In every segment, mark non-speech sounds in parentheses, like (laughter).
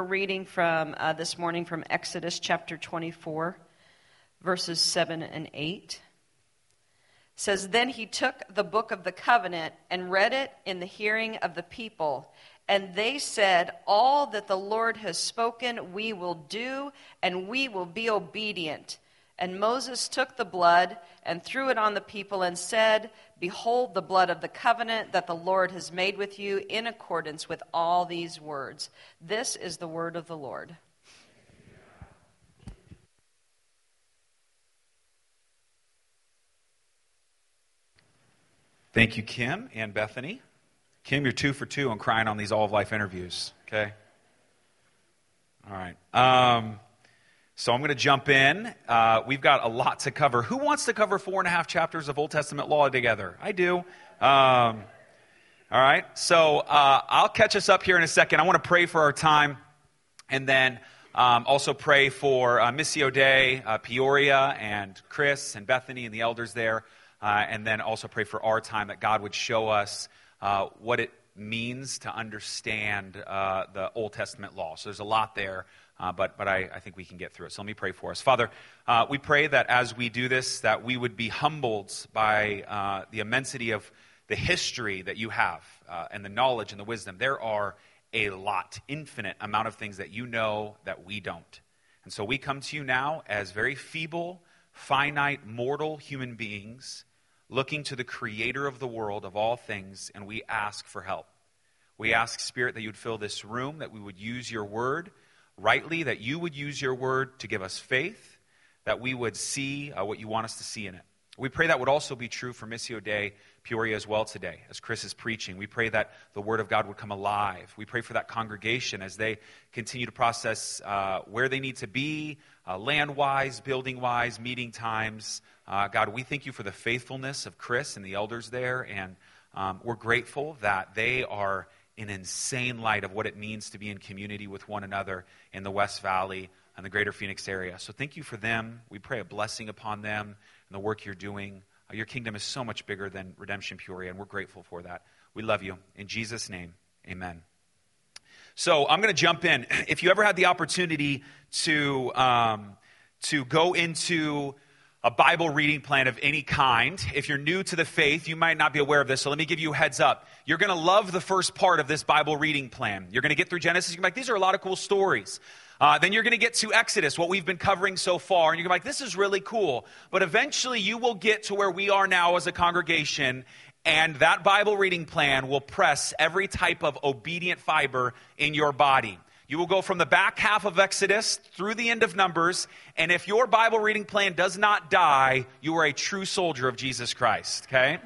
we're reading from uh, this morning from Exodus chapter 24, verses 7 and 8. It says, Then he took the book of the covenant and read it in the hearing of the people. And they said, All that the Lord has spoken, we will do, and we will be obedient. And Moses took the blood and threw it on the people and said, Behold the blood of the covenant that the Lord has made with you in accordance with all these words. This is the word of the Lord. Thank you, Kim and Bethany. Kim, you're two for two on crying on these all of life interviews, okay? All right. Um, so I'm going to jump in. Uh, we've got a lot to cover. Who wants to cover four and a half chapters of Old Testament law together? I do. Um, all right. So uh, I'll catch us up here in a second. I want to pray for our time and then um, also pray for uh, Dei, uh, Peoria, and Chris and Bethany and the elders there. Uh, and then also pray for our time that God would show us uh, what it means to understand the Old Testament law. So there's a lot there uh, but but I, I, think we can get through it. So let me pray for us. Father, uh, we pray that as we do this, that we would be humbled by uh, the immensity of the history that you have uh, and the knowledge and the wisdom. There are a lot, infinite amount of things that you know that we don't. And so we come to you now as very feeble, finite, mortal human beings looking to the creator of the world, of all things, and we ask for help. We ask, Spirit, that you would fill this room, that we would use your word rightly, that you would use your word to give us faith, that we would see uh, what you want us to see in it. We pray that would also be true for Missio Dei Peoria as well today, as Chris is preaching. We pray that the Word of God would come alive. We pray for that congregation as they continue to process uh, where they need to be, uh, land wise, building wise, meeting times. Uh, God, we thank you for the faithfulness of Chris and the elders there, and um, we're grateful that they are in insane light of what it means to be in community with one another in the West Valley and the greater Phoenix area. So thank you for them. We pray a blessing upon them and the work you're doing. Uh, your kingdom is so much bigger than Redemption Peoria, and we're grateful for that. We love you. In Jesus' name, amen. So I'm going to jump in. (clears throat) If you ever had the opportunity to, um, to go into a Bible reading plan of any kind. If you're new to the faith, you might not be aware of this, so let me give you a heads up. You're going to love the first part of this Bible reading plan. You're going to get through Genesis, you're like, these are a lot of cool stories. Uh, then you're going to get to Exodus, what we've been covering so far, and you're like, this is really cool. But eventually you will get to where we are now as a congregation, and that Bible reading plan will press every type of obedient fiber in your body. You will go from the back half of Exodus through the end of Numbers, and if your Bible reading plan does not die, you are a true soldier of Jesus Christ, okay?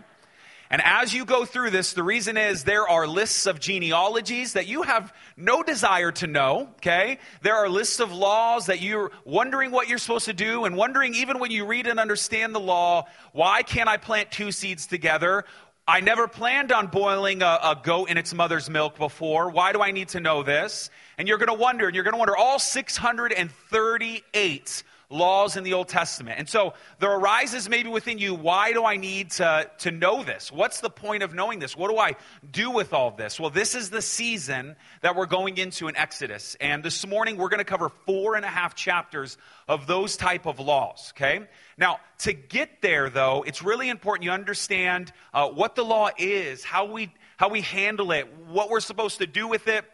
And as you go through this, the reason is there are lists of genealogies that you have no desire to know, okay? There are lists of laws that you're wondering what you're supposed to do and wondering, even when you read and understand the law, why can't I plant two seeds together? I never planned on boiling a, a, goat in its mother's milk before. Why do I need to know this? And you're going to wonder, and you're going to wonder all 638 laws in the Old Testament. And so there arises maybe within you, why do I need to, to know this? What's the point of knowing this? What do I do with all this? Well, this is the season that we're going into in Exodus. And this morning we're going to cover four and a half chapters of those type of laws, okay? Now, to get there, though, it's really important you understand uh, what the law is, how we, how we handle it, what we're supposed to do with it,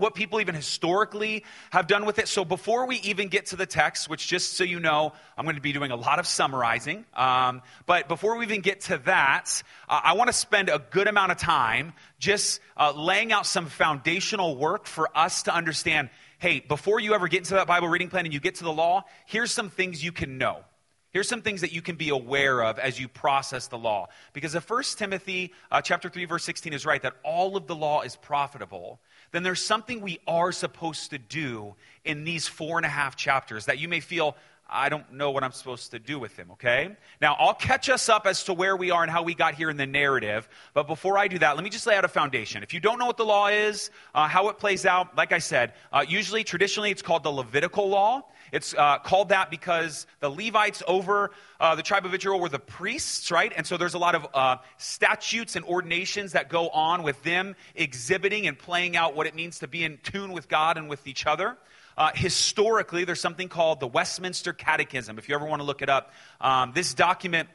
what people even historically have done with it. So before we even get to the text, which just so you know, I'm going to be doing a lot of summarizing. Um, but before we even get to that, uh, I want to spend a good amount of time just uh, laying out some foundational work for us to understand. Hey, before you ever get into that Bible reading plan and you get to the law, here's some things you can know. Here's some things that you can be aware of as you process the law. Because the First Timothy uh, chapter 3 verse 16 is right that all of the law is profitable, then there's something we are supposed to do in these four and a half chapters that you may feel, I don't know what I'm supposed to do with them, okay? Now, I'll catch us up as to where we are and how we got here in the narrative. But before I do that, let me just lay out a foundation. If you don't know what the law is, uh, how it plays out, like I said, uh, usually, traditionally, it's called the Levitical law. It's uh, called that because the Levites over uh, the tribe of Israel were the priests, right? And so there's a lot of uh, statutes and ordinations that go on with them exhibiting and playing out what it means to be in tune with God and with each other. Uh, historically, there's something called the Westminster Catechism. If you ever want to look it up, um, this document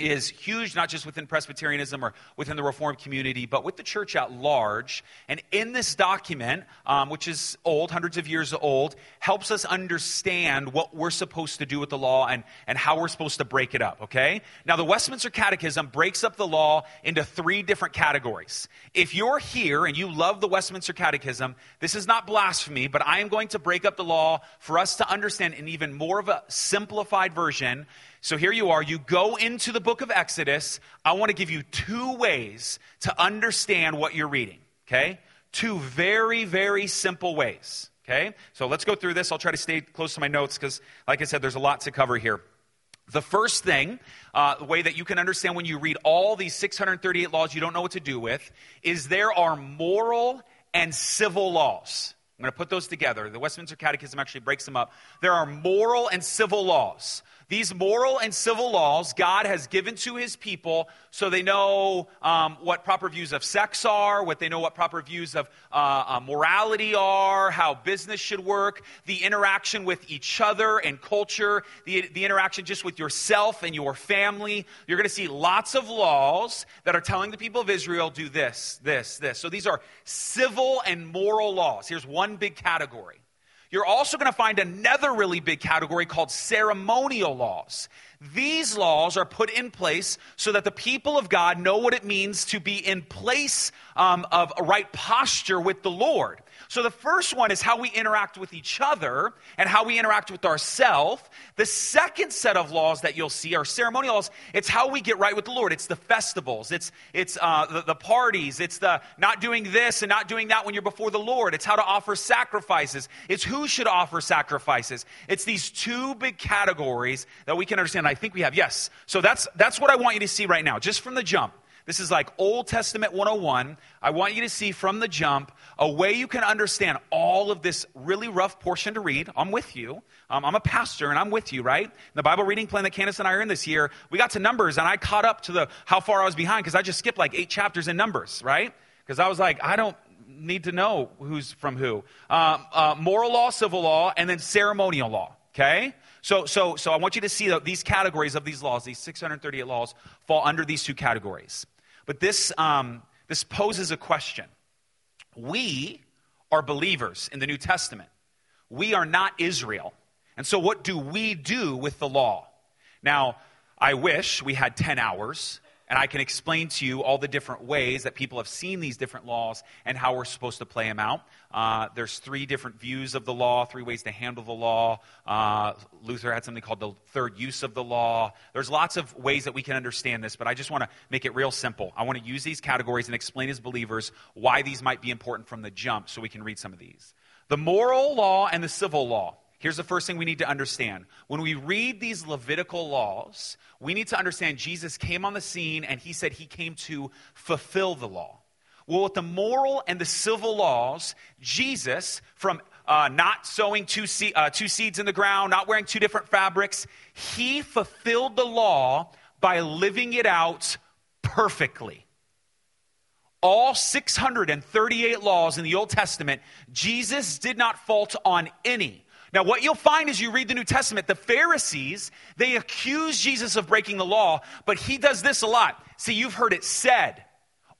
is huge, not just within Presbyterianism or within the Reformed community, but with the church at large. And in this document, um, which is old, hundreds of years old, helps us understand what we're supposed to do with the law and, and how we're supposed to break it up, okay? Now, the Westminster Catechism breaks up the law into three different categories. If you're here and you love the Westminster Catechism, this is not blasphemy, but I am going to break up the law for us to understand in even more of a simplified version so here you are, you go into the book of Exodus. I want to give you two ways to understand what you're reading, okay? Two very, very simple ways, okay? So let's go through this. I'll try to stay close to my notes because, like I said, there's a lot to cover here. The first thing, uh, the way that you can understand when you read all these 638 laws you don't know what to do with, is there are moral and civil laws. I'm going to put those together. The Westminster Catechism actually breaks them up. There are moral and civil laws. These moral and civil laws God has given to his people so they know um, what proper views of sex are, what they know what proper views of uh, uh, morality are, how business should work, the interaction with each other and culture, the, the interaction just with yourself and your family. You're going to see lots of laws that are telling the people of Israel do this, this, this. So these are civil and moral laws. Here's one big category. You're also going to find another really big category called ceremonial laws. These laws are put in place so that the people of God know what it means to be in place um, of a right posture with the Lord. So the first one is how we interact with each other and how we interact with ourselves. The second set of laws that you'll see are ceremonial laws. It's how we get right with the Lord. It's the festivals. It's it's uh, the, the parties. It's the not doing this and not doing that when you're before the Lord. It's how to offer sacrifices. It's who should offer sacrifices. It's these two big categories that we can understand. I think we have yes. So that's that's what I want you to see right now, just from the jump. This is like Old Testament 101. I want you to see from the jump a way you can understand all of this really rough portion to read. I'm with you. Um, I'm a pastor and I'm with you, right? The Bible reading plan that Candace and I are in this year, we got to Numbers and I caught up to the how far I was behind because I just skipped like eight chapters in Numbers, right? Because I was like, I don't need to know who's from who. Um, uh, moral law, civil law, and then ceremonial law. Okay? So, so, so I want you to see that these categories of these laws, these 638 laws, fall under these two categories. But this, um, this poses a question. We are believers in the New Testament. We are not Israel. And so, what do we do with the law? Now, I wish we had 10 hours and I can explain to you all the different ways that people have seen these different laws and how we're supposed to play them out. Uh, there's three different views of the law, three ways to handle the law. Uh, Luther had something called the third use of the law. There's lots of ways that we can understand this, but I just want to make it real simple. I want to use these categories and explain as believers why these might be important from the jump so we can read some of these. The moral law and the civil law. Here's the first thing we need to understand. When we read these Levitical laws, we need to understand Jesus came on the scene and he said he came to fulfill the law. Well, with the moral and the civil laws, Jesus, from uh, not sowing two, se- uh, two seeds in the ground, not wearing two different fabrics, he fulfilled the law by living it out perfectly. All 638 laws in the Old Testament, Jesus did not fault on any. Now, what you'll find as you read the New Testament, the Pharisees, they accuse Jesus of breaking the law, but he does this a lot. See, you've heard it said,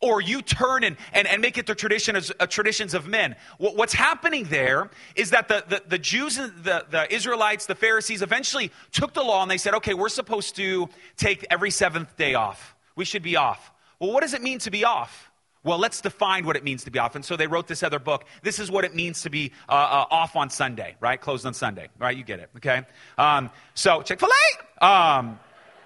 or you turn and, and, and make it the tradition as, uh, traditions of men. What, what's happening there is that the, the, the Jews, the, the Israelites, the Pharisees eventually took the law and they said, okay, we're supposed to take every seventh day off. We should be off. Well, what does it mean to be off? Well, let's define what it means to be off. And so they wrote this other book. This is what it means to be uh, uh, off on Sunday, right? Closed on Sunday, right? You get it, okay? Um, so Chick Fil A. Um,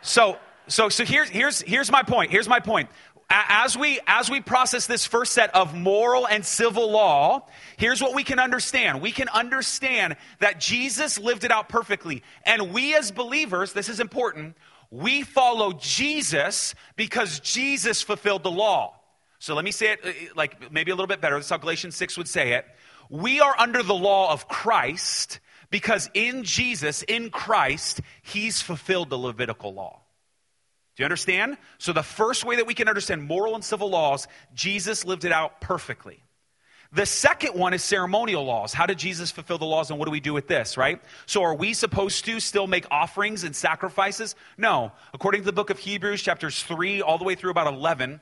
so so so here's here's here's my point. Here's my point. as we as we process this first set of moral and civil law here's what we can understand we can understand that jesus lived it out perfectly and we as believers this is important we follow jesus because jesus fulfilled the law so let me say it uh, like maybe a little bit better this is how galatians 6 would say it we are under the law of christ because in jesus in christ he's fulfilled the levitical law do you understand? So, the first way that we can understand moral and civil laws, Jesus lived it out perfectly. The second one is ceremonial laws. How did Jesus fulfill the laws and what do we do with this, right? So are we supposed to still make offerings and sacrifices? No. According to the book of Hebrews, chapters 3 all the way through about 11,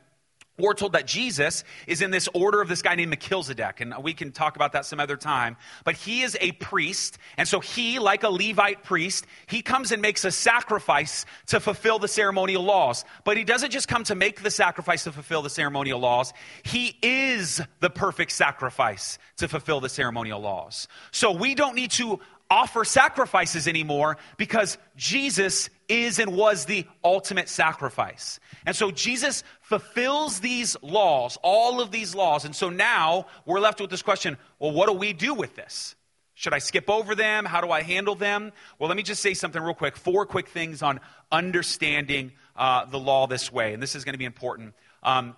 we're told that Jesus is in this order of this guy named Melchizedek, and we can talk about that some other time. But he is a priest, and so he, like a Levite priest, he comes and makes a sacrifice to fulfill the ceremonial laws. But he doesn't just come to make the sacrifice to fulfill the ceremonial laws, he is the perfect sacrifice to fulfill the ceremonial laws. So we don't need to offer sacrifices anymore because Jesus is and was the ultimate sacrifice. And so Jesus fulfills these laws, all of these laws. And so now we're left with this question well, what do we do with this? Should I skip over them? How do I handle them? Well, let me just say something real quick. Four quick things on understanding uh, the law this way. And this is going to be important. Um,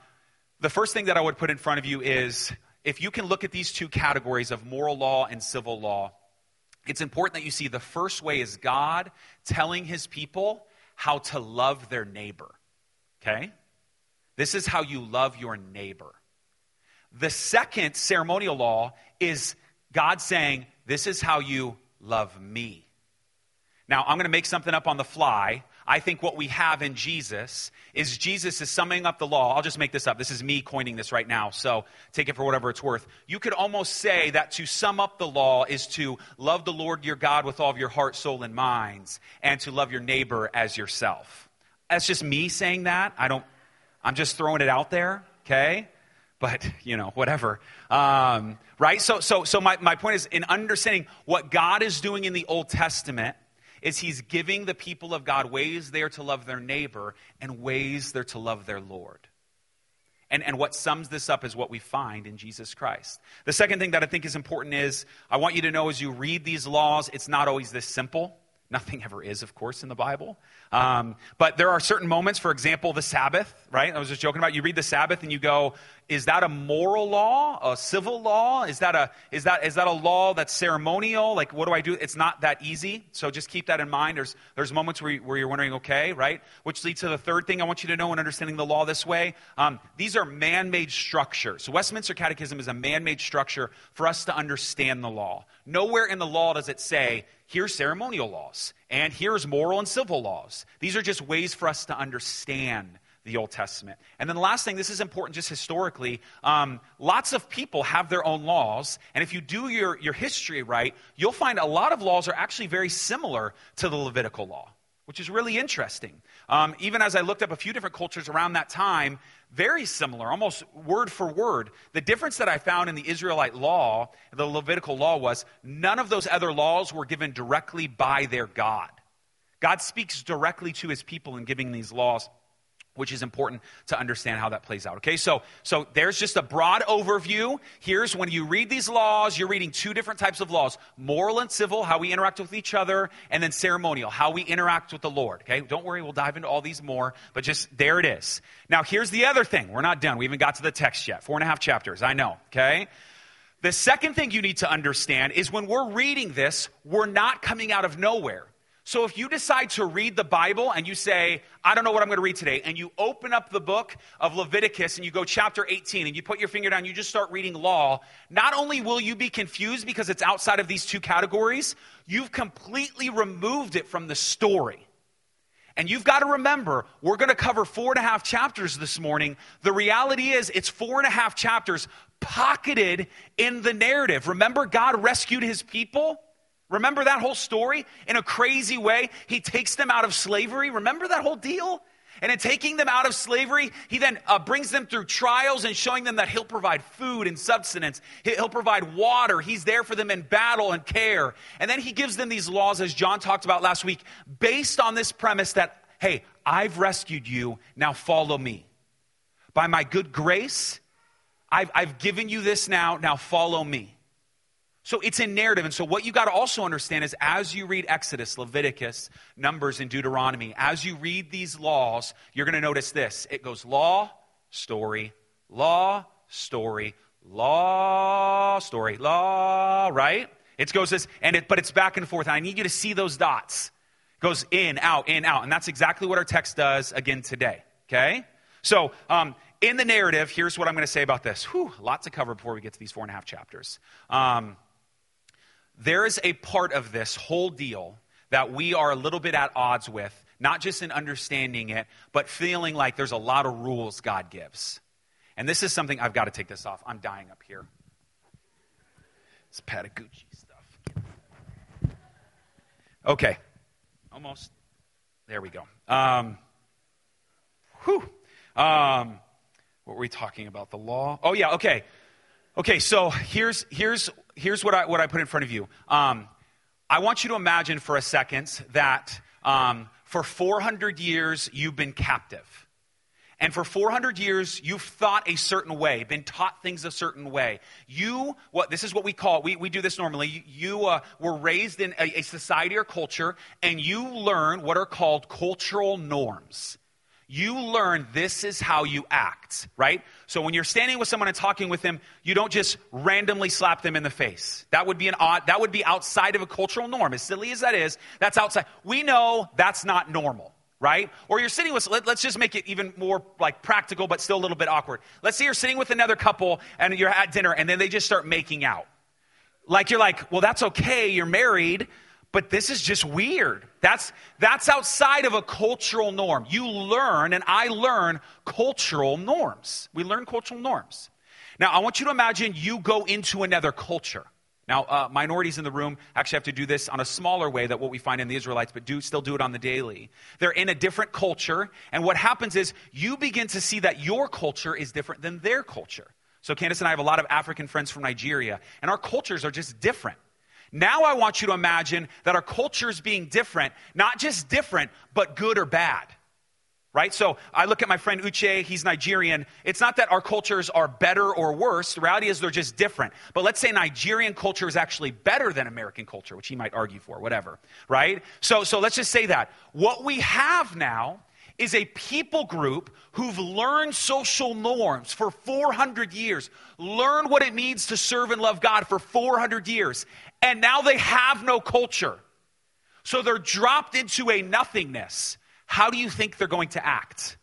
the first thing that I would put in front of you is if you can look at these two categories of moral law and civil law, it's important that you see the first way is God telling his people how to love their neighbor. Okay? This is how you love your neighbor. The second ceremonial law is God saying, This is how you love me. Now, I'm going to make something up on the fly. I think what we have in Jesus is Jesus is summing up the law. I'll just make this up. This is me coining this right now, so take it for whatever it's worth. You could almost say that to sum up the law is to love the Lord your God with all of your heart, soul, and minds, and to love your neighbor as yourself. That's just me saying that. I don't, I'm just throwing it out there, okay? But, you know, whatever. Um, right? So, so, so my, my point is in understanding what God is doing in the Old Testament is he's giving the people of God ways they are to love their neighbor and ways they're to love their Lord. And, and what sums this up is what we find in Jesus Christ. The second thing that I think is important is I want you to know as you read these laws, it's not always this simple. Nothing (laughs) ever is, of course, in the Bible. Um, but there are certain moments, for example, the Sabbath, right? I was just joking about you read the Sabbath and you go, is that a moral law, a civil law? Is that a, is that, is that a law that's ceremonial? Like, what do I do? It's not that easy. So just keep that in mind. There's, there's moments where, you, where you're wondering, okay, right? Which leads to the third thing I want you to know in understanding the law this way. Um, these are man made structures. So Westminster Catechism is a man made structure for us to understand the law. Nowhere in the law does it say, here's ceremonial laws, and here's moral and civil laws. These are just ways for us to understand the Old Testament. And then the last thing, this is important just historically. Um, lots of people have their own laws, and if you do your, your history right, you'll find a lot of laws are actually very similar to the Levitical law, which is really interesting. Um, even as I looked up a few different cultures around that time, very similar, almost word for word. The difference that I found in the Israelite law, the Levitical law, was none of those other laws were given directly by their God. God speaks directly to his people in giving these laws which is important to understand how that plays out. Okay, so so there's just a broad overview. Here's when you read these laws, you're reading two different types of laws: moral and civil, how we interact with each other, and then ceremonial, how we interact with the Lord. Okay, don't worry, we'll dive into all these more, but just there it is. Now here's the other thing. We're not done. We haven't got to the text yet. Four and a half chapters. I know. Okay. The second thing you need to understand is when we're reading this, we're not coming out of nowhere. So if you decide to read the Bible and you say, I don't know what I'm going to read today, and you open up the book of Leviticus and you go chapter 18 and you put your finger down, you just start reading law, not only will you be confused because it's outside of these two categories, you've completely removed it from the story. And you've got to remember, we're going to cover four and a half chapters this morning. The reality is, it's four and a half chapters pocketed in the narrative. Remember, God rescued his people? Remember that whole story? In a crazy way, he takes them out of slavery. Remember that whole deal? And in taking them out of slavery, he then uh, brings them through trials and showing them that he'll provide food and substance. He'll provide water. He's there for them in battle and care. And then he gives them these laws, as John talked about last week, based on this premise that, hey, I've rescued you, now follow me. By my good grace, I've, I've given you this now, now follow me. So it's a narrative. And so what you got to also understand is as you read Exodus, Leviticus, Numbers, and Deuteronomy, as you read these laws, you're going to notice this. It goes law, story, law, story, law, story, law, right? It goes this, and it, but it's back and forth. And I need you to see those dots. It goes in, out, in, out. And that's exactly what our text does again today. Okay? So, um, in the narrative, here's what I'm going to say about this. Whew, lot to cover before we get to these four and a half chapters. Um, there is a part of this whole deal that we are a little bit at odds with, not just in understanding it, but feeling like there's a lot of rules God gives. And this is something I've got to take this off. I'm dying up here. It's Patagucci stuff. Okay, almost. There we go. Um, whew. Um, what were we talking about? The law? Oh, yeah, okay. Okay, so here's, here's, here's what, I, what I put in front of you. Um, I want you to imagine for a second that um, for 400 years you've been captive. And for 400 years, you've thought a certain way, been taught things a certain way. You, what this is what we call, we, we do this normally. You uh, were raised in a, a society or culture, and you learn what are called cultural norms you learn this is how you act, right? So when you're standing with someone and talking with them, you don't just randomly slap them in the face. That would be an odd, that would be outside of a cultural norm. As silly as that is, that's outside. We know that's not normal, right? Or you're sitting with, let, us just make it even more like practical, but still a little bit awkward. Let's say you're sitting with another couple and you're at dinner and then they just start making out. Like you're like, well, that's okay, you're married, but this is just weird. That's, that's outside of a cultural norm. You learn, and I learn cultural norms. We learn cultural norms. Now, I want you to imagine you go into another culture. Now, uh, minorities in the room actually have to do this on a smaller way than what we find in the Israelites, but do still do it on the daily. They're in a different culture, and what happens is you begin to see that your culture is different than their culture. So, Candace and I have a lot of African friends from Nigeria, and our cultures are just different. Now I want you to imagine that our culture is being different, not just different, but good or bad. Right? So I look at my friend Uche, he's Nigerian. It's not that our cultures are better or worse. The reality is they're just different. But let's say Nigerian culture is actually better than American culture, which he might argue for, whatever. Right? So, so let's just say that. What we have now is a people group who've learned social norms for 400 years, learned what it means to serve and love God for 400 years, and now they have no culture. So they're dropped into a nothingness. How do you think they're going to act?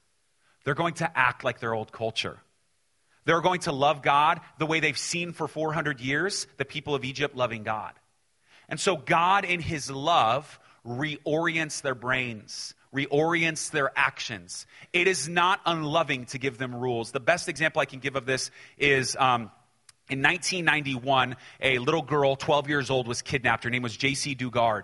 They're going to act like their old culture. They're going to love God the way they've seen for 400 years the people of Egypt loving God. And so God, in His love, reorients their brains, reorients their actions. It is not unloving to give them rules. The best example I can give of this is. Um, in 1991, a little girl, 12 years old, was kidnapped. Her name was Jaycee Dugard.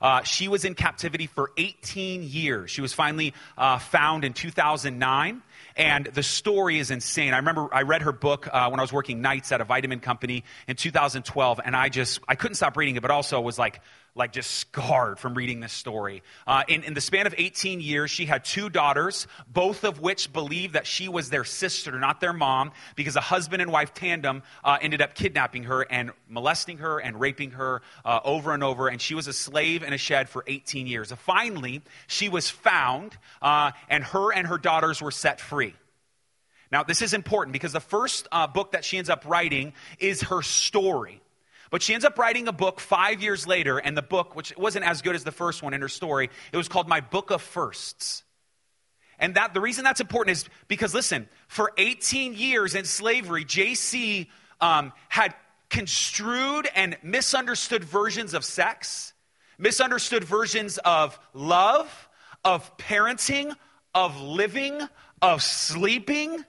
Uh, she was in captivity for 18 years. She was finally uh, found in 2009. And the story is insane. I remember I read her book uh, when I was working nights at a vitamin company in 2012, and I just I couldn't stop reading it, but also was like like just scarred from reading this story. Uh, in, in the span of 18 years, she had two daughters, both of which believed that she was their sister, not their mom, because a husband and wife tandem uh, ended up kidnapping her and molesting her and raping her uh, over and over. And she was a slave in a shed for 18 years. Finally, she was found, uh, and her and her daughters were set free. Now, this is important because the first uh, book that she ends up writing is her story. But she ends up writing a book five years later, and the book, which wasn't as good as the first one in her story, it was called My Book of Firsts. And that the reason that's important is because, listen, for 18 years in slavery, Jaycee um, had construed and misunderstood versions of sex, misunderstood versions of love, of parenting, of living, of sleeping.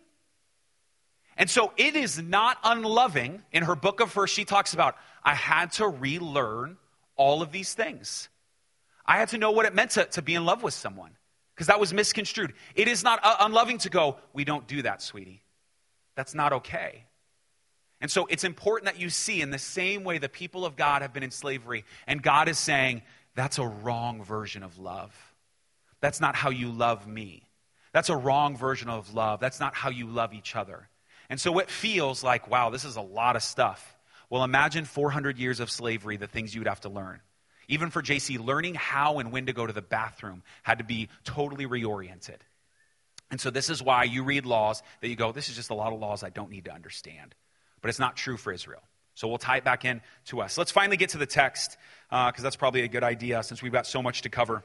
And so it is not unloving. In her book of first, she talks about I had to relearn all of these things. I had to know what it meant to, to be in love with someone because that was misconstrued. It is not uh, unloving to go, we don't do that, sweetie. That's not okay. And so it's important that you see in the same way the people of God have been in slavery, and God is saying, that's a wrong version of love. That's not how you love me. That's a wrong version of love. That's not how you love each other. And so it feels like, wow, this is a lot of stuff. Well, imagine 400 years of slavery, the things you would have to learn. Even for Jaycee, learning how and when to go to the bathroom had to be totally reoriented. And so this is why you read laws that you go, this is just a lot of laws I don't need to understand. But it's not true for Israel. So we'll tie it back in to us. Let's finally get to the text, because uh, that's probably a good idea since we've got so much to cover.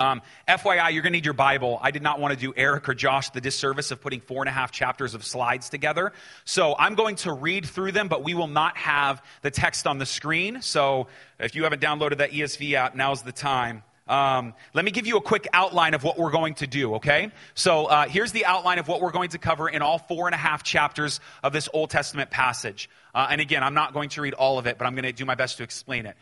Um, FYI, you're going to need your Bible. I did not want to do Eric or Josh the disservice of putting four and a half chapters of slides together. So I'm going to read through them, but we will not have the text on the screen. So if you haven't downloaded that ESV app, now's the time. Um, let me give you a quick outline of what we're going to do, okay? So uh, here's the outline of what we're going to cover in all four and a half chapters of this Old Testament passage. Uh, and again, I'm not going to read all of it, but I'm going to do my best to explain it.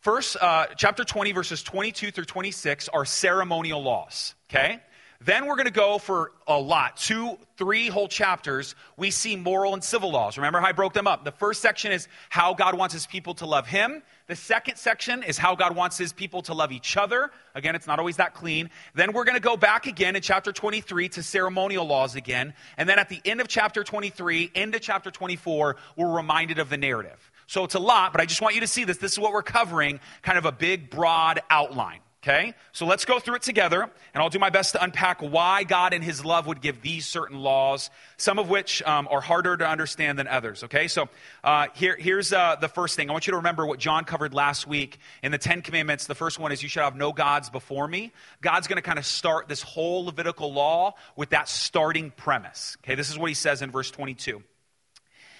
First, uh, chapter 20, verses 22 through 26 are ceremonial laws, okay? Then we're going to go for a lot, two, three whole chapters. We see moral and civil laws. Remember how I broke them up? The first section is how God wants his people to love him. The second section is how God wants his people to love each other. Again, it's not always that clean. Then we're going to go back again in chapter 23 to ceremonial laws again. And then at the end of chapter 23, into chapter 24, we're reminded of the narrative. So it's a lot, but I just want you to see this. This is what we're covering, kind of a big, broad outline. Okay? So let's go through it together, and I'll do my best to unpack why God in His love would give these certain laws, some of which um, are harder to understand than others. Okay? So uh, here, here's uh, the first thing. I want you to remember what John covered last week in the Ten Commandments. The first one is, You shall have no gods before me. God's going to kind of start this whole Levitical law with that starting premise. Okay? This is what He says in verse 22.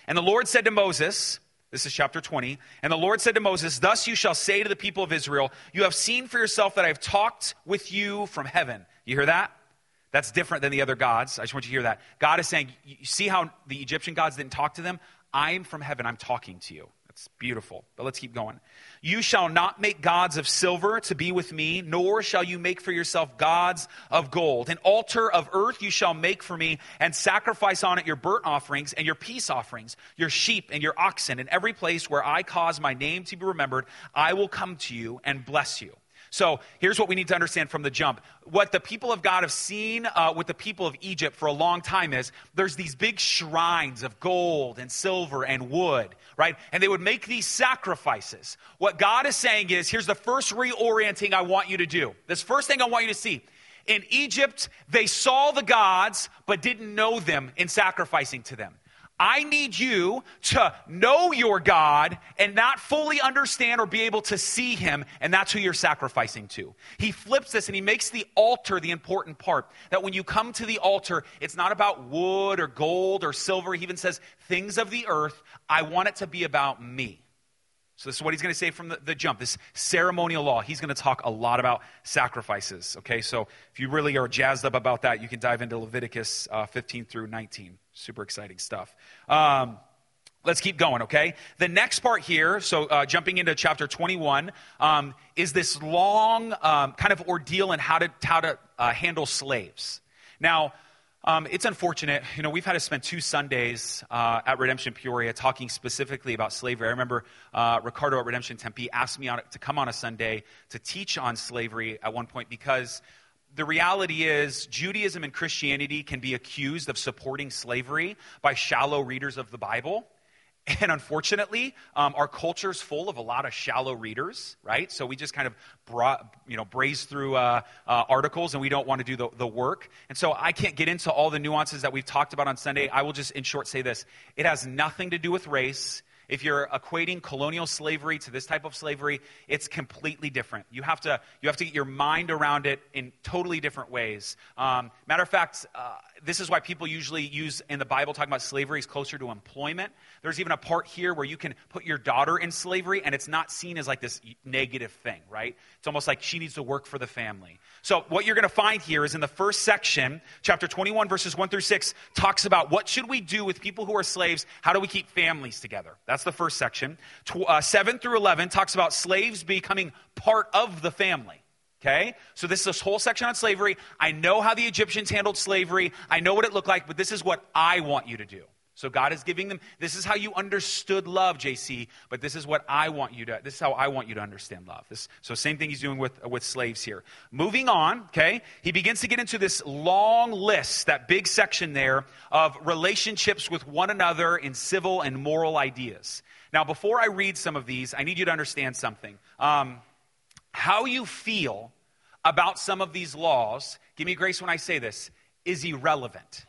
And the Lord said to Moses, this is chapter 20. And the Lord said to Moses, Thus you shall say to the people of Israel, You have seen for yourself that I have talked with you from heaven. You hear that? That's different than the other gods. I just want you to hear that. God is saying, You see how the Egyptian gods didn't talk to them? I'm from heaven. I'm talking to you. It's beautiful. But let's keep going. You shall not make gods of silver to be with me, nor shall you make for yourself gods of gold. An altar of earth you shall make for me, and sacrifice on it your burnt offerings and your peace offerings, your sheep and your oxen. In every place where I cause my name to be remembered, I will come to you and bless you. So here's what we need to understand from the jump. What the people of God have seen uh, with the people of Egypt for a long time is there's these big shrines of gold and silver and wood, right? And they would make these sacrifices. What God is saying is here's the first reorienting I want you to do. This first thing I want you to see. In Egypt, they saw the gods, but didn't know them in sacrificing to them. I need you to know your God and not fully understand or be able to see him, and that's who you're sacrificing to. He flips this and he makes the altar the important part. That when you come to the altar, it's not about wood or gold or silver. He even says, things of the earth, I want it to be about me. So, this is what he's going to say from the, the, jump this ceremonial law. He's going to talk a lot about sacrifices. Okay, so if you really are jazzed up about that, you can dive into Leviticus uh, 15 through 19. Super exciting stuff. Um, let's keep going, okay? The next part here, so uh, jumping into chapter 21, um, is this long um, kind of ordeal in how to, how to uh, handle slaves. Now, um, it's unfortunate. You know, we've had to spend two Sundays uh, at Redemption Peoria talking specifically about slavery. I remember uh, Ricardo at Redemption Tempe asked me on, to come on a Sunday to teach on slavery at one point because the reality is Judaism and Christianity can be accused of supporting slavery by shallow readers of the Bible. And unfortunately, um, our culture is full of a lot of shallow readers, right? So we just kind of bra- you know, braze through uh, uh, articles and we don't want to do the, the work. And so I can't get into all the nuances that we've talked about on Sunday. I will just, in short, say this it has nothing to do with race. If you're equating colonial slavery to this type of slavery, it's completely different. You have to, you have to get your mind around it in totally different ways. Um, matter of fact, uh, this is why people usually use in the Bible talking about slavery is closer to employment. There's even a part here where you can put your daughter in slavery and it's not seen as like this negative thing, right? It's almost like she needs to work for the family. So what you're going to find here is in the first section, chapter 21 verses 1 through 6 talks about what should we do with people who are slaves? How do we keep families together? That's the first section. Uh, 7 through 11 talks about slaves becoming part of the family. Okay? So this is this whole section on slavery. I know how the Egyptians handled slavery. I know what it looked like, but this is what I want you to do. So God is giving them, this is how you understood love, Jaycee, but this is what I want you to, this is how I want you to understand love. This, so same thing he's doing with, with slaves here. Moving on, okay, he begins to get into this long list, that big section there of relationships with one another in civil and moral ideas. Now, before I read some of these, I need you to understand something. Um, how you feel about some of these laws, give me grace when I say this, is irrelevant.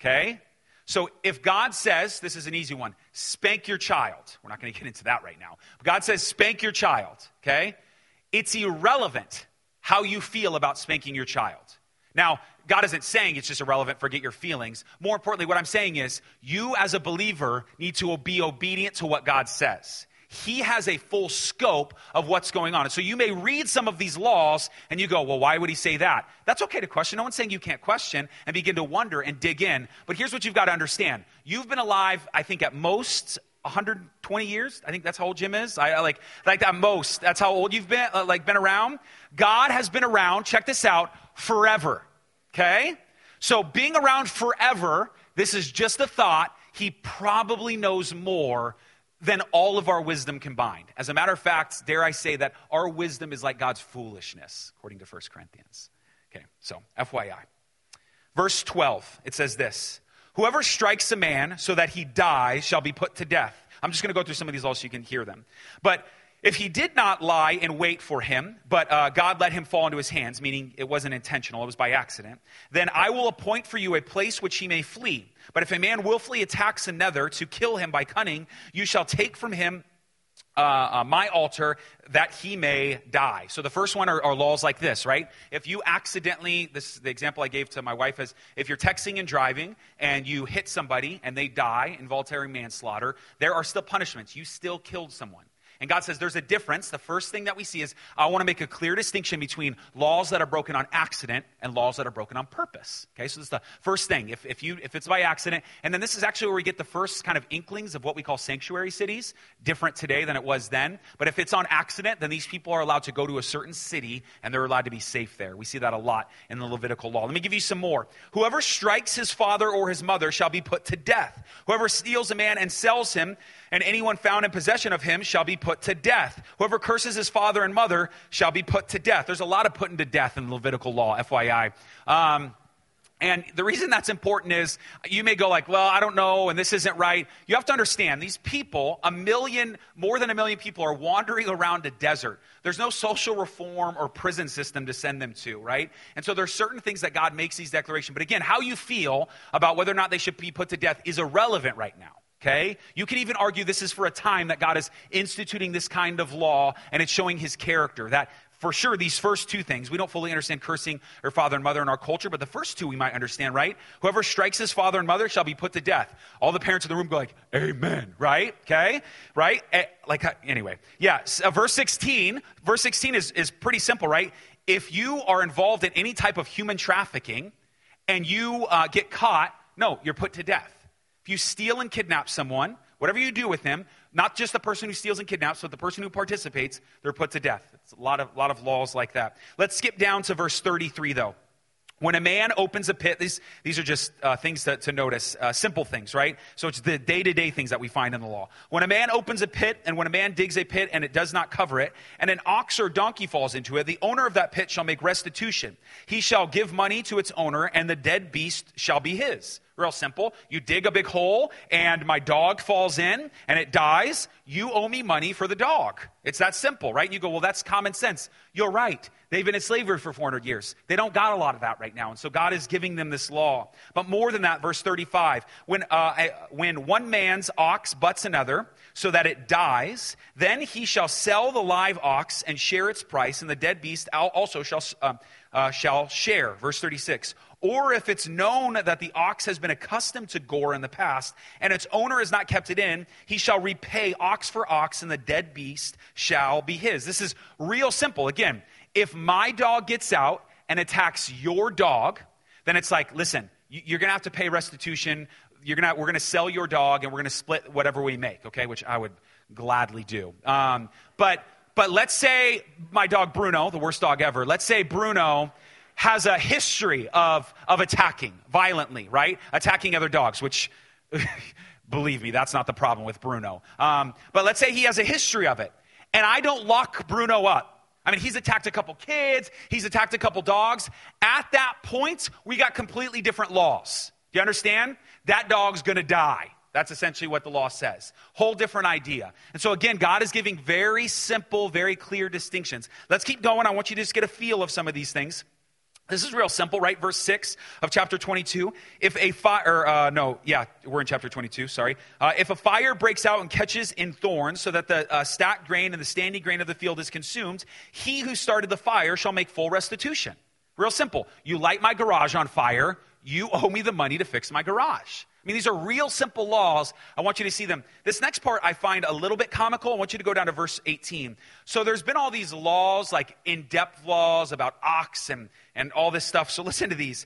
Okay? So if God says, this is an easy one, spank your child. We're not going to get into that right now. God says, spank your child, okay? It's irrelevant how you feel about spanking your child. Now, God isn't saying it's just irrelevant, forget your feelings. More importantly, what I'm saying is you as a believer need to be obedient to what God says he has a full scope of what's going on. And so you may read some of these laws and you go, well, why would he say that? That's okay to question. No one's saying you can't question and begin to wonder and dig in. But here's what you've got to understand you've been alive, I think, at most 120 years. I think that's how old Jim is. I, I like like at most. That's how old you've been uh, like been around. God has been around. Check this out forever. Okay, so being around forever. This is just a thought. He probably knows more than all of our wisdom combined. As a matter of fact, dare I say that our wisdom is like God's foolishness, according to 1 Corinthians. Okay, so FYI. Verse 12, it says this Whoever strikes a man so that he die shall be put to death. I'm just going to go through some of these laws so you can hear them. But if he did not lie and wait for him, but uh, God let him fall into his hands, meaning it wasn't intentional, it was by accident, then I will appoint for you a place which he may flee. But if a man willfully attacks another to kill him by cunning, you shall take from him uh, uh, my altar that he may die. So the first one are, are, laws like this, right? If you accidentally, this is the example I gave to my wife is if you're texting and driving and you hit somebody and they die, involuntary manslaughter, there are still punishments. You still killed someone. And God says there's a difference. The first thing that we see is I want to make a clear distinction between laws that are broken on accident and laws that are broken on purpose. Okay, so this is the first thing. If, if, you, if it's by accident, and then this is actually where we get the first kind of inklings of what we call sanctuary cities, different today than it was then. But if it's on accident, then these people are allowed to go to a certain city and they're allowed to be safe there. We see that a lot in the Levitical law. Let me give you some more. Whoever strikes his father or his mother shall be put to death. Whoever steals a man and sells him, and anyone found in possession of him shall be put to death. Whoever curses his father and mother shall be put to death. There's a lot of putting to death in Levitical law, FYI. Um, and the reason that's important is you may go like, well, I don't know, and this isn't right. You have to understand, these people, a million, more than a million people are wandering around a desert. There's no social reform or prison system to send them to, right? And so there's certain things that God makes these declarations. But again, how you feel about whether or not they should be put to death is irrelevant right now. Okay? You can even argue this is for a time that God is instituting this kind of law and it's showing his character. That for sure, these first two things, we don't fully understand cursing her father and mother in our culture, but the first two we might understand, right? Whoever strikes his father and mother shall be put to death. All the parents in the room go like, Amen, right? Okay? Right? Eh, like, uh, anyway. Yeah, uh, verse 16, verse 16 is, is pretty simple, right? If you are involved in any type of human trafficking and you uh, get caught, no, you're put to death. You steal and kidnap someone, whatever you do with them, not just the person who steals and kidnaps, but the person who participates, they're put to death. It's a lot of, lot of laws like that. Let's skip down to verse 33, though. When a man opens a pit, these, these are just uh, things to, to notice, uh, simple things, right? So it's the day to day things that we find in the law. When a man opens a pit, and when a man digs a pit and it does not cover it, and an ox or donkey falls into it, the owner of that pit shall make restitution. He shall give money to its owner, and the dead beast shall be his. Real simple. You dig a big hole and my dog falls in and it dies. You owe me money for the dog. It's that simple, right? You go, well, that's common sense. You're right. They've been in slavery for 400 years. They don't got a lot of that right now. And so God is giving them this law. But more than that, verse 35 when, uh, when one man's ox butts another, so that it dies, then he shall sell the live ox and share its price, and the dead beast also shall, uh, uh, shall share. Verse 36 or if it's known that the ox has been accustomed to gore in the past, and its owner has not kept it in, he shall repay ox for ox, and the dead beast shall be his. This is real simple. Again, if my dog gets out and attacks your dog, then it's like, listen, you're going to have to pay restitution. You're gonna, we're going to sell your dog, and we're going to split whatever we make, okay? Which I would gladly do. Um, but, but let's say my dog Bruno, the worst dog ever, let's say Bruno has a history of, of attacking violently, right? Attacking other dogs, which (laughs) Believe me, that's not the problem with Bruno. Um, but let's say he has a history of it, and I don't lock Bruno up. I mean, he's attacked a couple kids, he's attacked a couple dogs. At that point, we got completely different laws. Do you understand? That dog's gonna die. That's essentially what the law says. Whole different idea. And so, again, God is giving very simple, very clear distinctions. Let's keep going. I want you to just get a feel of some of these things. This is real simple, right? Verse 6 of chapter 22. If a fire, uh, no, yeah, we're in chapter 22, sorry. Uh, if a fire breaks out and catches in thorns so that the uh, stacked grain and the standing grain of the field is consumed, he who started the fire shall make full restitution. Real simple. You light my garage on fire, you owe me the money to fix my garage. I mean, these are real simple laws. I want you to see them. This next part I find a little bit comical. I want you to go down to verse 18. So there's been all these laws, like in depth laws about ox and, and all this stuff. So listen to these.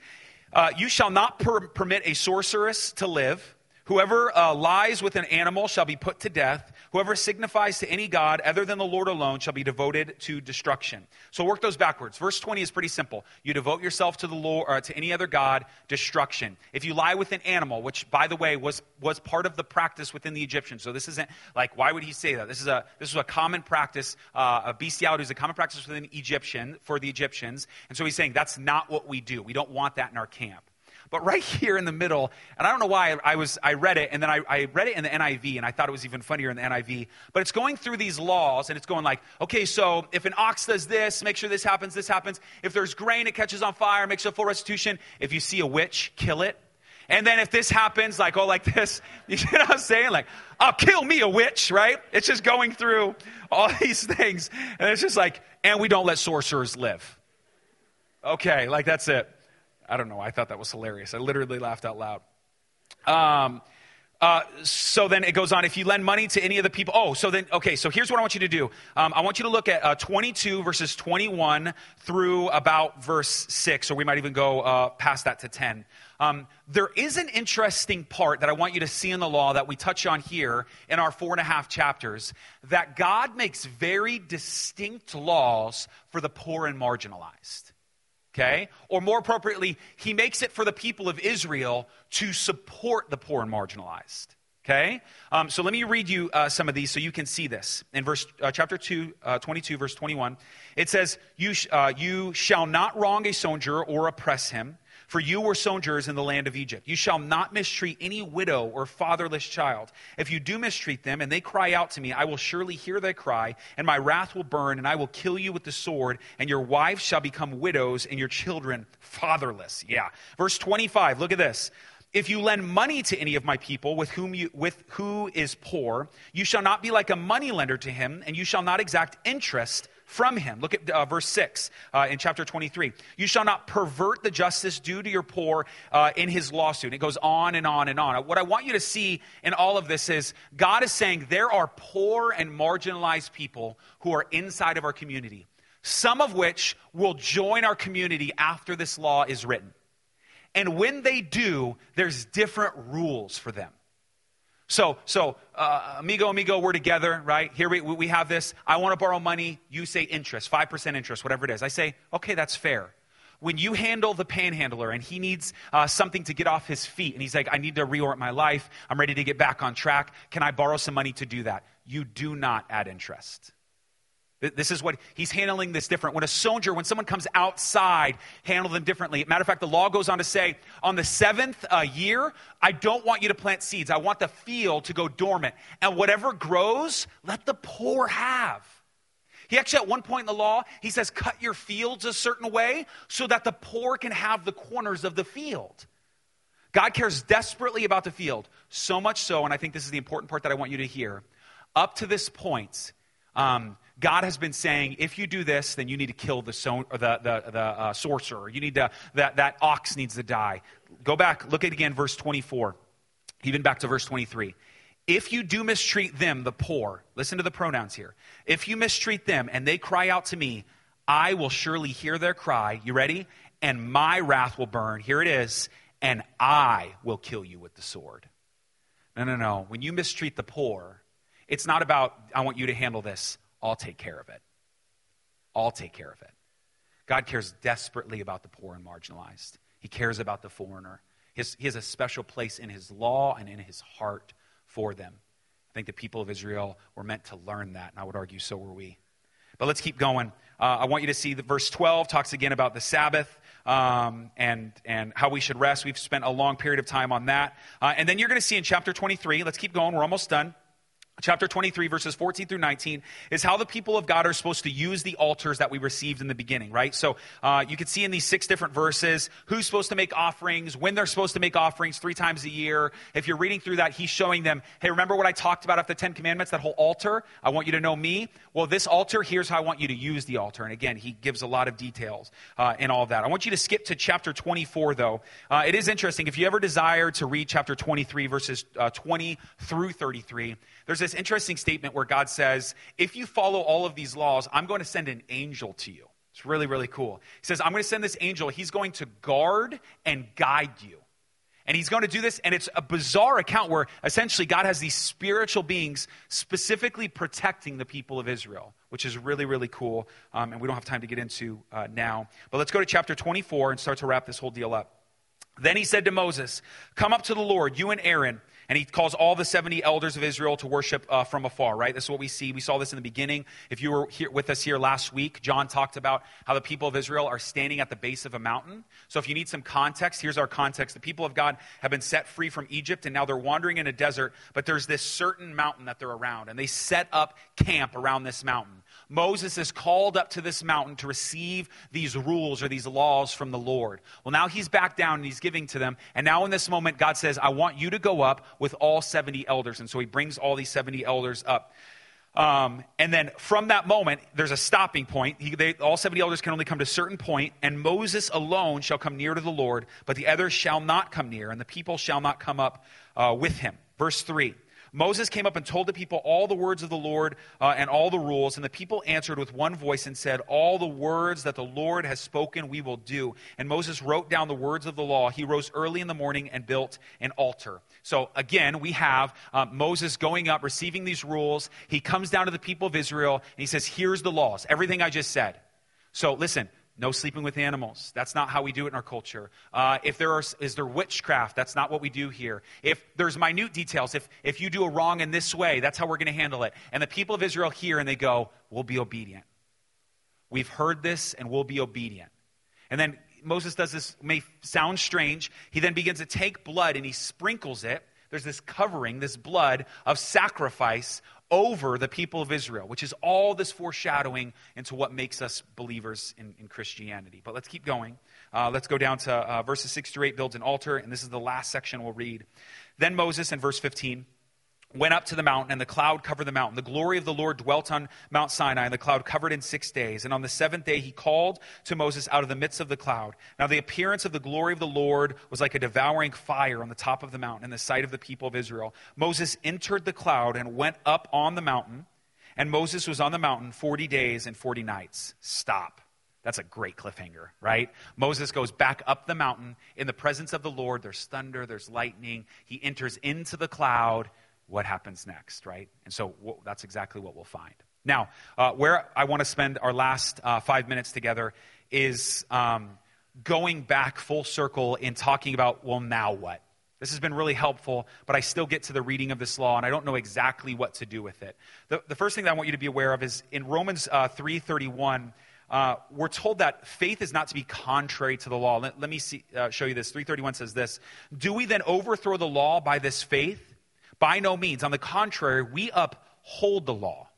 Uh, you shall not per- permit a sorceress to live. Whoever uh, lies with an animal shall be put to death. Whoever signifies to any God other than the Lord alone shall be devoted to destruction. So work those backwards. Verse 20 is pretty simple. You devote yourself to the Lord or to any other God, destruction. If you lie with an animal, which by the way was was part of the practice within the Egyptians. So this isn't like why would he say that? This is a this is a common practice. Uh, a bestiality is a common practice within Egyptian for the Egyptians. And so he's saying that's not what we do. We don't want that in our camp. But right (laughs) here in the middle, and I don't know why I was I read it, and then I, I read it in the NIV, and I thought it was even funnier in the NIV. But it's going through these laws, and it's going like, okay, so if an ox does this, make sure this happens, this happens. If there's grain, it catches on fire, make sure full restitution. If you see a witch, kill it. And then if this happens, like, oh, like this, (laughs) you know what I'm saying? Like, I'll kill me a witch, right? It's just going through all (laughs) these things. And it's just like, and we don't let sorcerers live. Okay, like that's it. I don't know. I thought that was hilarious. I literally laughed out loud. Um, uh, so then it goes on. If you lend money to any of the people, oh, so then, okay, so here's what I want you to do. Um, I want you to look at uh, 22 verses 21 through about verse 6, or we might even go uh, past that to 10. Um, there is an interesting part that I want you to see in the law that we touch on here in our four and a half chapters that God makes very distinct laws for the poor and marginalized okay? Or more appropriately, he makes it for the people of Israel to support the poor and marginalized. Okay? Um, so let me read you uh, some of these so you can see this. In verse uh, chapter 2, uh, 22, verse 21, it says, you, sh- uh, you shall not wrong a sojourner or oppress him, for you were sojourners in the land of Egypt. You shall not mistreat any widow or fatherless child. If you do mistreat them and they cry out to me, I will surely hear their cry, and my wrath will burn, and I will kill you with the sword, and your wives shall become widows, and your children fatherless. Yeah. Verse 25, look at this. If you lend money to any of my people with whom you, with who is poor, you shall not be like a money lender to him, and you shall not exact interest from him. Look at uh, verse 6 uh, in chapter 23. You shall not pervert the justice due to your poor uh, in his lawsuit. It goes on and on and on. What I want you to see in all of this is God is saying there are poor and marginalized people who are inside of our community, some of which will join our community after this law is written. And when they do, there's different rules for them. So, so uh, amigo, amigo, we're together, right? Here we, we have this. I want to borrow money. You say interest, 5% interest, whatever it is. I say, okay, that's fair. When you handle the panhandler and he needs uh, something to get off his feet and he's like, I need to reorient my life. I'm ready to get back on track. Can I borrow some money to do that? You do not add interest. This is what he's handling this different. When a soldier, when someone comes outside, handle them differently. Matter of fact, the law goes on to say, on the seventh uh, year, I don't want you to plant seeds. I want the field to go dormant. And whatever grows, let the poor have. He actually, at one point in the law, he says, cut your fields a certain way so that the poor can have the corners of the field. God cares desperately about the field, so much so, and I think this is the important part that I want you to hear. Up to this point, um, God has been saying, if you do this, then you need to kill the, so, the, the, the uh, sorcerer. You need to, that, that ox needs to die. Go back, look at again verse 24, even back to verse 23. If you do mistreat them, the poor, listen to the pronouns here. If you mistreat them and they cry out to me, I will surely hear their cry. You ready? And my wrath will burn. Here it is. And I will kill you with the sword. No, no, no. When you mistreat the poor, it's not about, I want you to handle this. I'll take care of it. I'll take care of it. God cares desperately about the poor and marginalized. He cares about the foreigner. His, he has a special place in his law and in his heart for them. I think the people of Israel were meant to learn that, and I would argue so were we. But let's keep going. Uh, I want you to see that verse 12 talks again about the Sabbath um, and, and how we should rest. We've spent a long period of time on that. Uh, and then you're going to see in chapter 23, let's keep going, we're almost done chapter 23 verses 14 through 19 is how the people of god are supposed to use the altars that we received in the beginning right? So uh, you can see in these six different verses who's supposed to make offerings when they're supposed to make offerings three times a year. If you're reading through that he's showing them hey remember what i talked about after the ten commandments that whole altar? I want you to know me. Well this altar here's how i want you to use the altar. And again he gives a lot of details uh, in all of that. I want you to skip to chapter 24 though. Uh, it is interesting. If you ever desire to read chapter 23 verses uh, 20 through 33 there's this interesting statement where God says, If you follow all of these laws, I'm going to send an angel to you. It's really, really cool. He says, I'm going to send this angel. He's going to guard and guide you. And he's going to do this, and it's a bizarre account where essentially God has these spiritual beings specifically protecting the people of Israel, which is really, really cool. Um, and we don't have time to get into uh, now. But let's go to chapter 24 and start to wrap this whole deal up. Then he said to Moses, Come up to the Lord, you and Aaron and he calls all the 70 elders of Israel to worship uh, from afar, right? This is what we see. We saw this in the beginning. If you were here with us here last week, John talked about how the people of Israel are standing at the base of a mountain. So if you need some context, here's our context. The people of God have been set free from Egypt, and now they're wandering in a desert, but there's this certain mountain that they're around, and they set up camp around this mountain. Moses is called up to this mountain to receive these rules or these laws from the Lord. Well, now he's back down and he's giving to them. And now in this moment, God says, I want you to go up with all 70 elders. And so he brings all these 70 elders up. Um, and then from that moment, there's a stopping point. He, they, all 70 elders can only come to a certain point, and Moses alone shall come near to the Lord, but the others shall not come near, and the people shall not come up uh, with him. Verse 3 Moses came up and told the people all the words of the Lord uh, and all the rules, and the people answered with one voice and said, All the words that the Lord has spoken, we will do. And Moses wrote down the words of the law. He rose early in the morning and built an altar. So again, we have uh, Moses going up, receiving these rules. He comes down to the people of Israel, and he says, Here's the laws, everything I just said. So listen, no sleeping with animals. That's not how we do it in our culture. Uh, if there are, is there witchcraft, that's not what we do here. If there's minute details, if, if you do a wrong in this way, that's how we're going to handle it. And the people of Israel hear and they go, we'll be obedient. We've heard this and we'll be obedient. And then Moses does this, may sound strange. He then begins to take blood and he sprinkles it. There's this covering, this blood of sacrifice over the people of Israel, which is all this foreshadowing into what makes us believers in, in Christianity. But let's keep going. Uh, let's go down to uh, verses 6 through 8, builds an altar, and this is the last section we'll read. Then Moses, in verse 15, went up to the mountain, and the cloud covered the mountain. The glory of the Lord dwelt on Mount Sinai, and the cloud covered in six days. And on the seventh day, he called to Moses out of the midst of the cloud. Now, the appearance of the glory of the Lord was like a devouring fire on the top of the mountain in the sight of the people of Israel. Moses entered the cloud and went up on the mountain, and Moses was on the mountain 40 days and 40 nights. Stop. That's a great cliffhanger, right? Moses goes back up the mountain in the presence of the Lord. There's thunder, there's lightning. He enters into the cloud what happens next, right? And so that's exactly what we'll find. Now, uh, where I want to spend our last uh, five minutes together is um, going back full circle in talking about, well, now what? This has been really helpful, but I still get to the reading of this law, and I don't know exactly what to do with it. The, the first thing that I want you to be aware of is in Romans uh, 3.31, uh, we're told that faith is not to be contrary to the law. Let, let me see, uh, show you this. 331 says this Do we then overthrow the law by this faith? By no means. On the contrary, we uphold the law.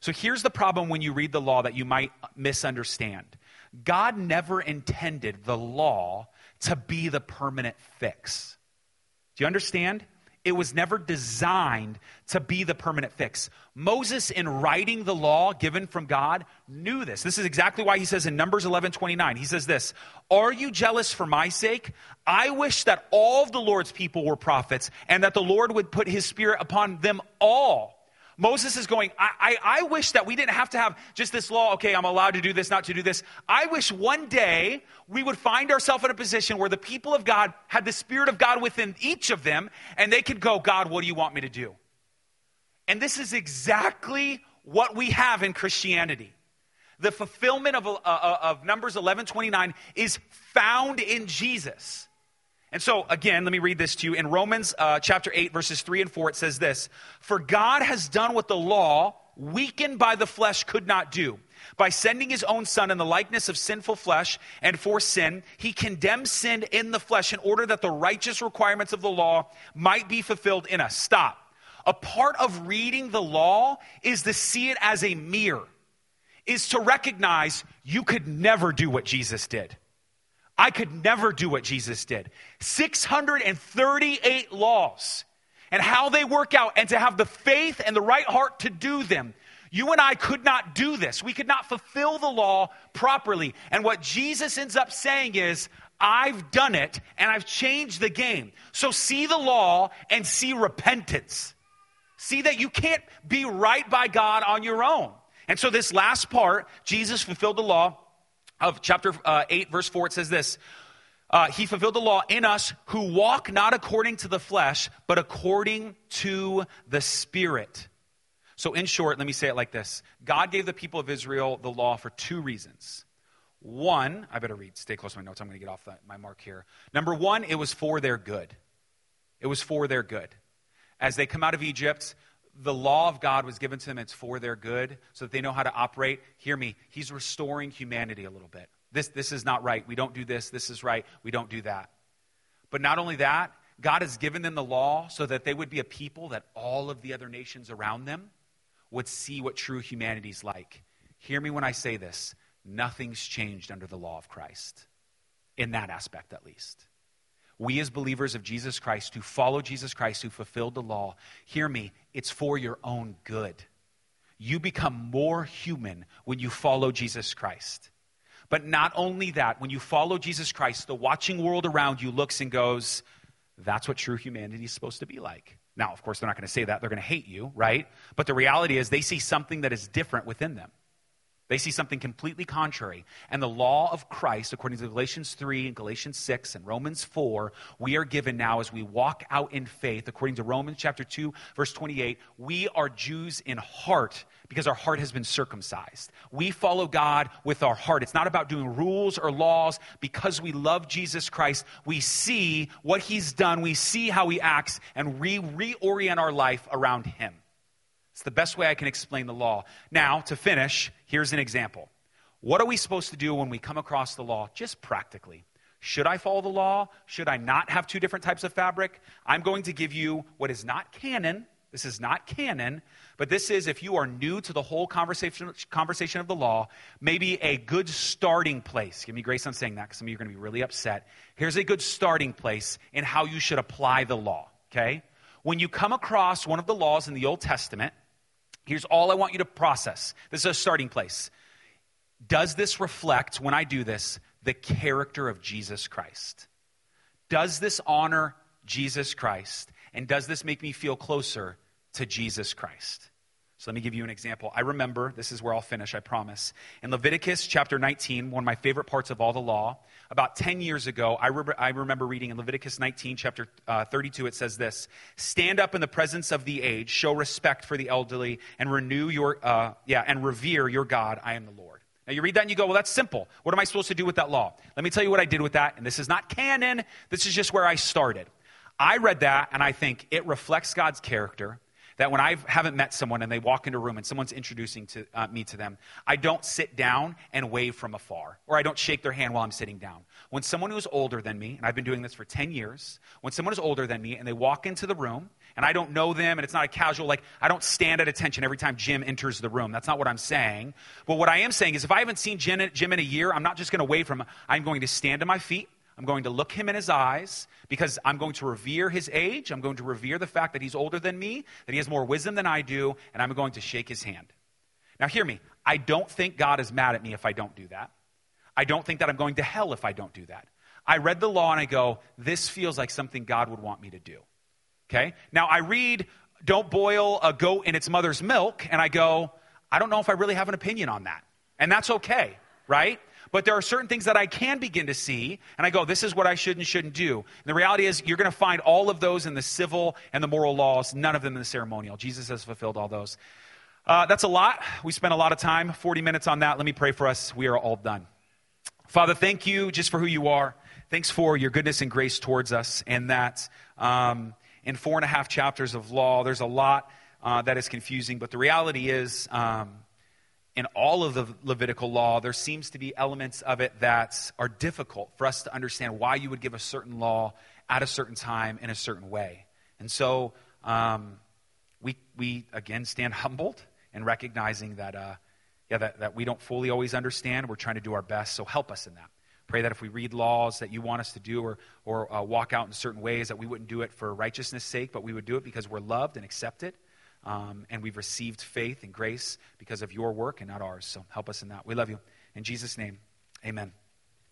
So here's the problem when you read the law that you might misunderstand God never intended the law to be the permanent fix. Do you understand? It was never designed to be the permanent fix. Moses, in writing the law given from God, knew this. This is exactly why he says in Numbers 11 29, he says this Are you jealous for my sake? I wish that all of the Lord's people were prophets and that the Lord would put his spirit upon them all. Moses is going, I, I, I, wish that we didn't have to have just this law, okay, I'm allowed to do this, not to do this. I wish one day we would find ourselves in a position where the people of God had the Spirit of God within each of them, and they could go, God, what do you want me to do? And this is exactly what we have in Christianity. The fulfillment of, uh, uh of Numbers 11 29 is found in Jesus. And so, again, let me read this to you. In Romans uh, chapter 8, verses 3 and 4, it says this For God has done what the law, weakened by the flesh, could not do. By sending his own son in the likeness of sinful flesh and for sin, he condemned sin in the flesh in order that the righteous requirements of the law might be fulfilled in us. Stop. A part of reading the law is to see it as a mirror, is to recognize you could never do what Jesus did. I could never do what Jesus did. 638 laws and how they work out, and to have the faith and the right heart to do them. You and I could not do this. We could not fulfill the law properly. And what Jesus ends up saying is, I've done it and I've changed the game. So see the law and see repentance. See that you can't be right by God on your own. And so, this last part, Jesus fulfilled the law of chapter uh, 8, verse 4, it says this uh, He fulfilled the law in us who walk not according to the flesh, but according to the Spirit. So, in short, let me say it like this God gave the people of Israel the law for two reasons. One, I better read, stay close to my notes. I'm going to get off the, my mark here. Number one, it was for their good. It was for their good. As they come out of Egypt, the law of God was given to them, it's for their good, so that they know how to operate. Hear me, He's restoring humanity a little bit. This, this is not right. We don't do this. This is right. We don't do that. But not only that, God has given them the law so that they would be a people that all of the other nations around them would see what true humanity is like. Hear me when I say this nothing's changed under the law of Christ, in that aspect at least we as believers of Jesus Christ who follow Jesus Christ, who fulfilled the law, hear me, it's for your own good. You become more human when you follow Jesus Christ. But not only that, when you follow Jesus Christ, the watching world around you looks and goes, that's what true humanity is supposed to be like. Now, of course, they're not going to say that. They're going to hate you, right? But the reality is they see something that is different within them. They see something completely contrary. And the law of Christ, according to Galatians 3 and Galatians 6 and Romans 4, we are given now as we walk out in faith, according to Romans chapter 2, verse 28, we are Jews in heart because our heart has been circumcised. We follow God with our heart. It's not about doing rules or laws. Because we love Jesus Christ, we see what he's done, we see how he acts, and we reorient our life around him. It's the best way I can explain the law. Now, to finish, here's an example. What are we supposed to do when we come across the law, just practically? Should I follow the law? Should I not have two different types of fabric? I'm going to give you what is not canon. This is not canon, but this is, if you are new to the whole conversation, conversation of the law, maybe a good starting place. Give me grace on saying that because some of you are going to be really upset. Here's a good starting place in how you should apply the law, okay? When you come across one of the laws in the Old Testament, Here's all I want you to process. This is a starting place. Does this reflect, when I do this, the character of Jesus Christ? Does this honor Jesus Christ? And does this make me feel closer to Jesus Christ? So let me give you an example. I remember, this is where I'll finish, I promise. In Leviticus chapter 19, one of my favorite parts of all the law, about 10 years ago, I, re- I remember reading in Leviticus 19, chapter uh, 32, it says this Stand up in the presence of the age, show respect for the elderly, and renew your, uh, yeah, and revere your God. I am the Lord. Now you read that and you go, well, that's simple. What am I supposed to do with that law? Let me tell you what I did with that. And this is not canon, this is just where I started. I read that and I think it reflects God's character that when I haven't met someone and they walk into a room and someone's introducing to, uh, me to them, I don't sit down and wave from afar, or I don't shake their hand while I'm sitting down. When someone who is older than me, and I've been doing this for 10 years, when someone is older than me and they walk into the room and I don't know them and it's not a casual, like, I don't stand at attention every time Jim enters the room. That's not what I'm saying. But what I am saying is if I haven't seen Jim, Jim in a year, I'm not just going to wave from him. I'm going to stand to my feet. I'm going to look him in his eyes because I'm going to revere his age. I'm going to revere the fact that he's older than me, that he has more wisdom than I do, and I'm going to shake his hand. Now, hear me. I don't think God is mad at me if I don't do that. I don't think that I'm going to hell if I don't do that. I read the law and I go, this feels like something God would want me to do. Okay? Now, I read, don't boil a goat in its mother's milk, and I go, I don't know if I really have an opinion on that. And that's okay, right? But there are certain things that I can begin to see, and I go, this is what I should and shouldn't do. And the reality is, you're going to find all of those in the civil and the moral laws, none of them in the ceremonial. Jesus has fulfilled all those. Uh, that's a lot. We spent a lot of time, 40 minutes on that. Let me pray for us. We are all done. Father, thank you just for who you are. thanks for your goodness and grace towards us, and that um, in four and a half chapters of law, there's a lot uh, that is confusing, but the reality is, um, in all of the Levitical law, there seems to be elements of it that are difficult for us to understand why you would give a certain law at a certain time in a certain way. And so um, we, we, again, stand (laughs) humbled and recognizing that, uh, yeah, that, that we don't fully always understand. We're trying to do our best, so help us in that. Pray that if we read laws that you want us to do or, or uh, walk out in certain ways, that we wouldn't do it for righteousness' sake, but we would do it because we're loved and accepted. Um, and we've received faith and grace because of your work and not ours. So help us in that. We love you. In Jesus' name, amen.